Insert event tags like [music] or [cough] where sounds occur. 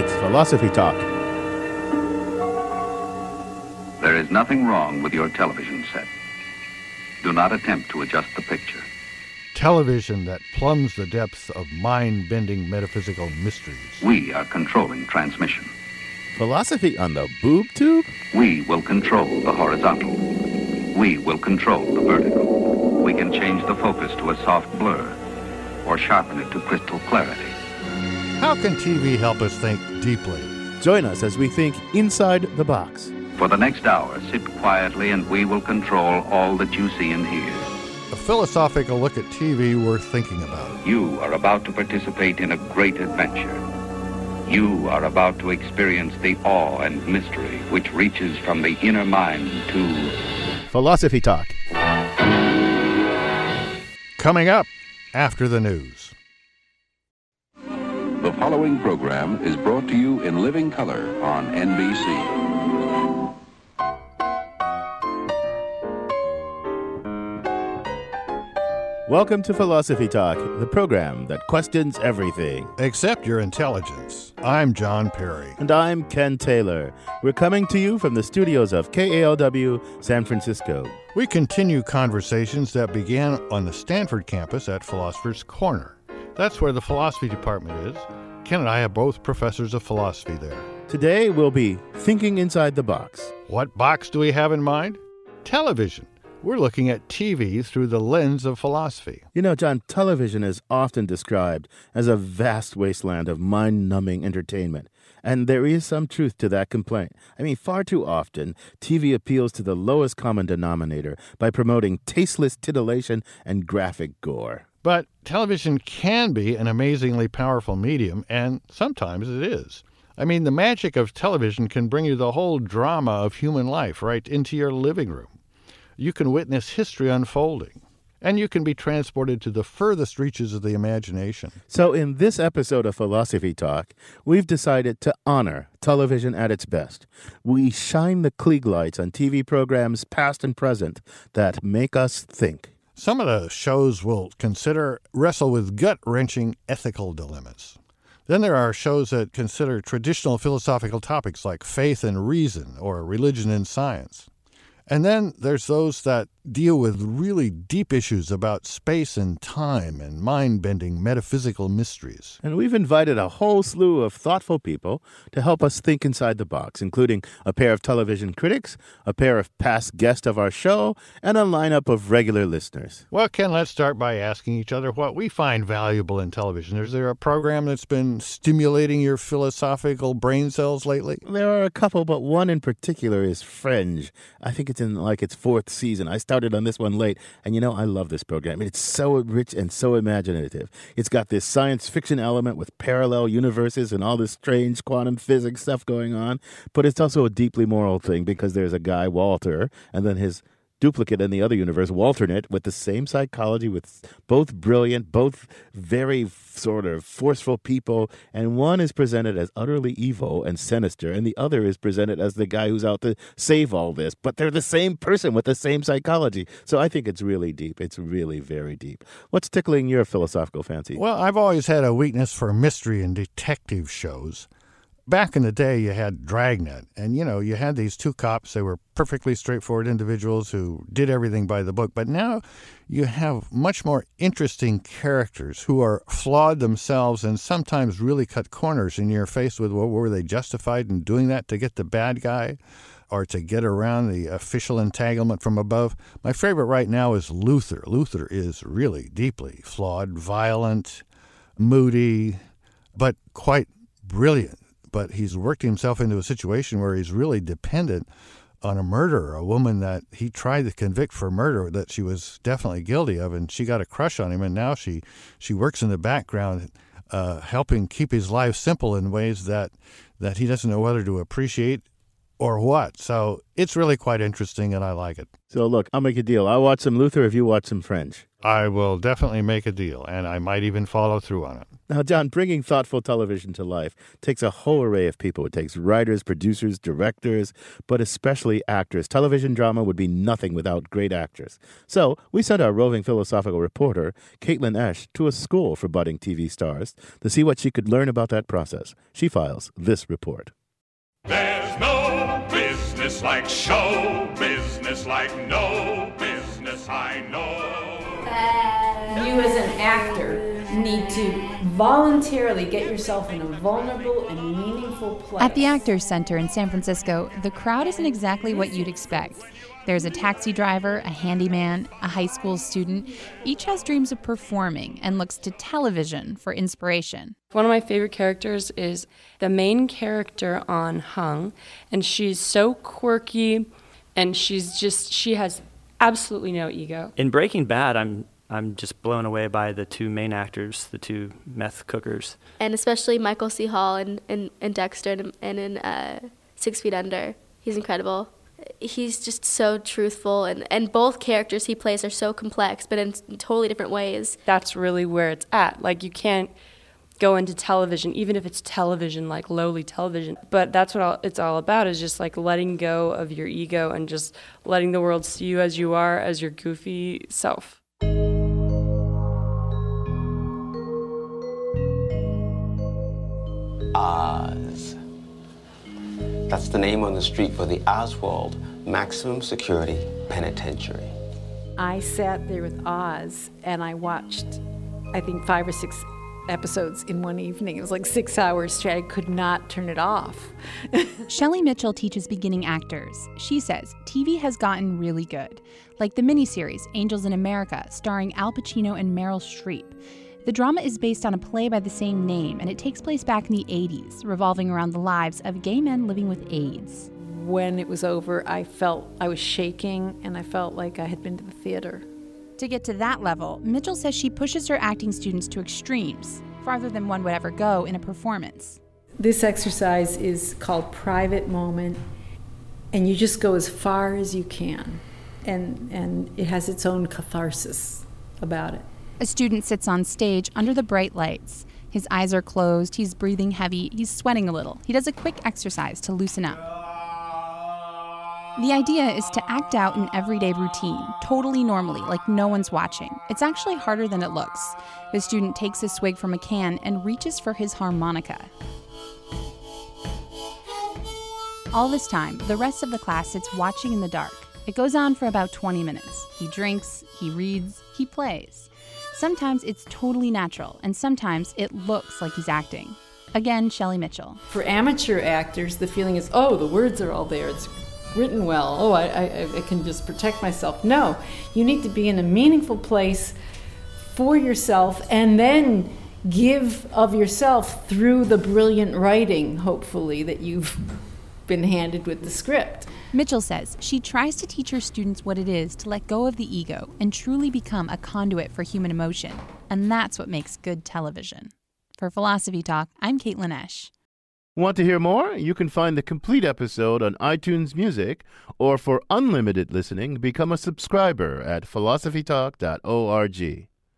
It's Philosophy Talk. There is nothing wrong with your television set. Do not attempt to adjust the picture. Television that plumbs the depths of mind bending metaphysical mysteries. We are controlling transmission. Philosophy on the boob tube? We will control the horizontal. We will control the vertical. We can change the focus to a soft blur or sharpen it to crystal clarity. How can TV help us think deeply? Join us as we think inside the box. For the next hour, sit quietly and we will control all that you see and hear. A philosophical look at TV worth thinking about. You are about to participate in a great adventure. You are about to experience the awe and mystery which reaches from the inner mind to Philosophy Talk. Coming up after the news. The following program is brought to you in living color on NBC. Welcome to Philosophy Talk, the program that questions everything. Except your intelligence. I'm John Perry. And I'm Ken Taylor. We're coming to you from the studios of KALW San Francisco. We continue conversations that began on the Stanford campus at Philosopher's Corner. That's where the philosophy department is. Ken and I are both professors of philosophy there. Today we'll be thinking inside the box. What box do we have in mind? Television. We're looking at TV through the lens of philosophy. You know, John, television is often described as a vast wasteland of mind numbing entertainment. And there is some truth to that complaint. I mean, far too often, TV appeals to the lowest common denominator by promoting tasteless titillation and graphic gore. But television can be an amazingly powerful medium, and sometimes it is. I mean, the magic of television can bring you the whole drama of human life right into your living room you can witness history unfolding. And you can be transported to the furthest reaches of the imagination. So, in this episode of Philosophy Talk, we've decided to honor television at its best. We shine the Klieg lights on TV programs, past and present, that make us think. Some of the shows we'll consider wrestle with gut wrenching ethical dilemmas. Then there are shows that consider traditional philosophical topics like faith and reason or religion and science. And then there's those that deal with really deep issues about space and time and mind bending metaphysical mysteries. And we've invited a whole slew of thoughtful people to help us think inside the box, including a pair of television critics, a pair of past guests of our show, and a lineup of regular listeners. Well, Ken, let's start by asking each other what we find valuable in television. Is there a program that's been stimulating your philosophical brain cells lately? There are a couple, but one in particular is Fringe. I think it's like its fourth season. I started on this one late, and you know, I love this program. It's so rich and so imaginative. It's got this science fiction element with parallel universes and all this strange quantum physics stuff going on, but it's also a deeply moral thing because there's a guy, Walter, and then his duplicate in the other universe, alternate, with the same psychology, with both brilliant, both very sort of forceful people. And one is presented as utterly evil and sinister, and the other is presented as the guy who's out to save all this. But they're the same person with the same psychology. So I think it's really deep. It's really very deep. What's tickling your philosophical fancy? Well, I've always had a weakness for mystery and detective shows back in the day, you had Dragnet, and you know, you had these two cops. They were perfectly straightforward individuals who did everything by the book. But now you have much more interesting characters who are flawed themselves and sometimes really cut corners in your face with, well, were they justified in doing that to get the bad guy? Or to get around the official entanglement from above. My favorite right now is Luther. Luther is really deeply flawed, violent, moody, but quite brilliant but he's worked himself into a situation where he's really dependent on a murderer, a woman that he tried to convict for murder that she was definitely guilty of, and she got a crush on him, and now she she works in the background, uh, helping keep his life simple in ways that that he doesn't know whether to appreciate or what. So it's really quite interesting, and I like it. So look, I'll make a deal. I'll watch some Luther if you watch some Fringe. I will definitely make a deal, and I might even follow through on it. Now, John, bringing thoughtful television to life takes a whole array of people. It takes writers, producers, directors, but especially actors. Television drama would be nothing without great actors. So, we sent our roving philosophical reporter, Caitlin Esch, to a school for budding TV stars to see what she could learn about that process. She files this report. There's no business like show business, like no business I know. You, as an actor, need to voluntarily get yourself in a vulnerable and meaningful place. At the Actors Center in San Francisco, the crowd isn't exactly what you'd expect. There's a taxi driver, a handyman, a high school student. Each has dreams of performing and looks to television for inspiration. One of my favorite characters is the main character on Hung, and she's so quirky and she's just, she has absolutely no ego. In Breaking Bad, I'm I'm just blown away by the two main actors, the two meth cookers. And especially Michael C. Hall in, in, in Dexter and, and in uh, Six Feet Under. He's incredible. He's just so truthful, and, and both characters he plays are so complex, but in, in totally different ways. That's really where it's at. Like, you can't go into television, even if it's television, like lowly television. But that's what all, it's all about is just like letting go of your ego and just letting the world see you as you are, as your goofy self. That's the name on the street for the Oswald Maximum Security Penitentiary. I sat there with Oz and I watched, I think, five or six episodes in one evening. It was like six hours straight. I could not turn it off. [laughs] Shelly Mitchell teaches beginning actors. She says TV has gotten really good, like the miniseries Angels in America, starring Al Pacino and Meryl Streep. The drama is based on a play by the same name, and it takes place back in the 80s, revolving around the lives of gay men living with AIDS. When it was over, I felt I was shaking and I felt like I had been to the theater. To get to that level, Mitchell says she pushes her acting students to extremes, farther than one would ever go in a performance. This exercise is called private moment, and you just go as far as you can. And, and it has its own catharsis about it. A student sits on stage under the bright lights. His eyes are closed, he's breathing heavy, he's sweating a little. He does a quick exercise to loosen up. The idea is to act out an everyday routine, totally normally, like no one's watching. It's actually harder than it looks. The student takes a swig from a can and reaches for his harmonica. All this time, the rest of the class sits watching in the dark. It goes on for about 20 minutes. He drinks, he reads, he plays. Sometimes it's totally natural, and sometimes it looks like he's acting. Again, Shelly Mitchell. For amateur actors, the feeling is, oh, the words are all there. It's written well. Oh, I, I, I can just protect myself. No, you need to be in a meaningful place for yourself and then give of yourself through the brilliant writing, hopefully, that you've been handed with the script. Mitchell says she tries to teach her students what it is to let go of the ego and truly become a conduit for human emotion. And that's what makes good television. For Philosophy Talk, I'm Caitlin Esch. Want to hear more? You can find the complete episode on iTunes Music, or for unlimited listening, become a subscriber at philosophytalk.org.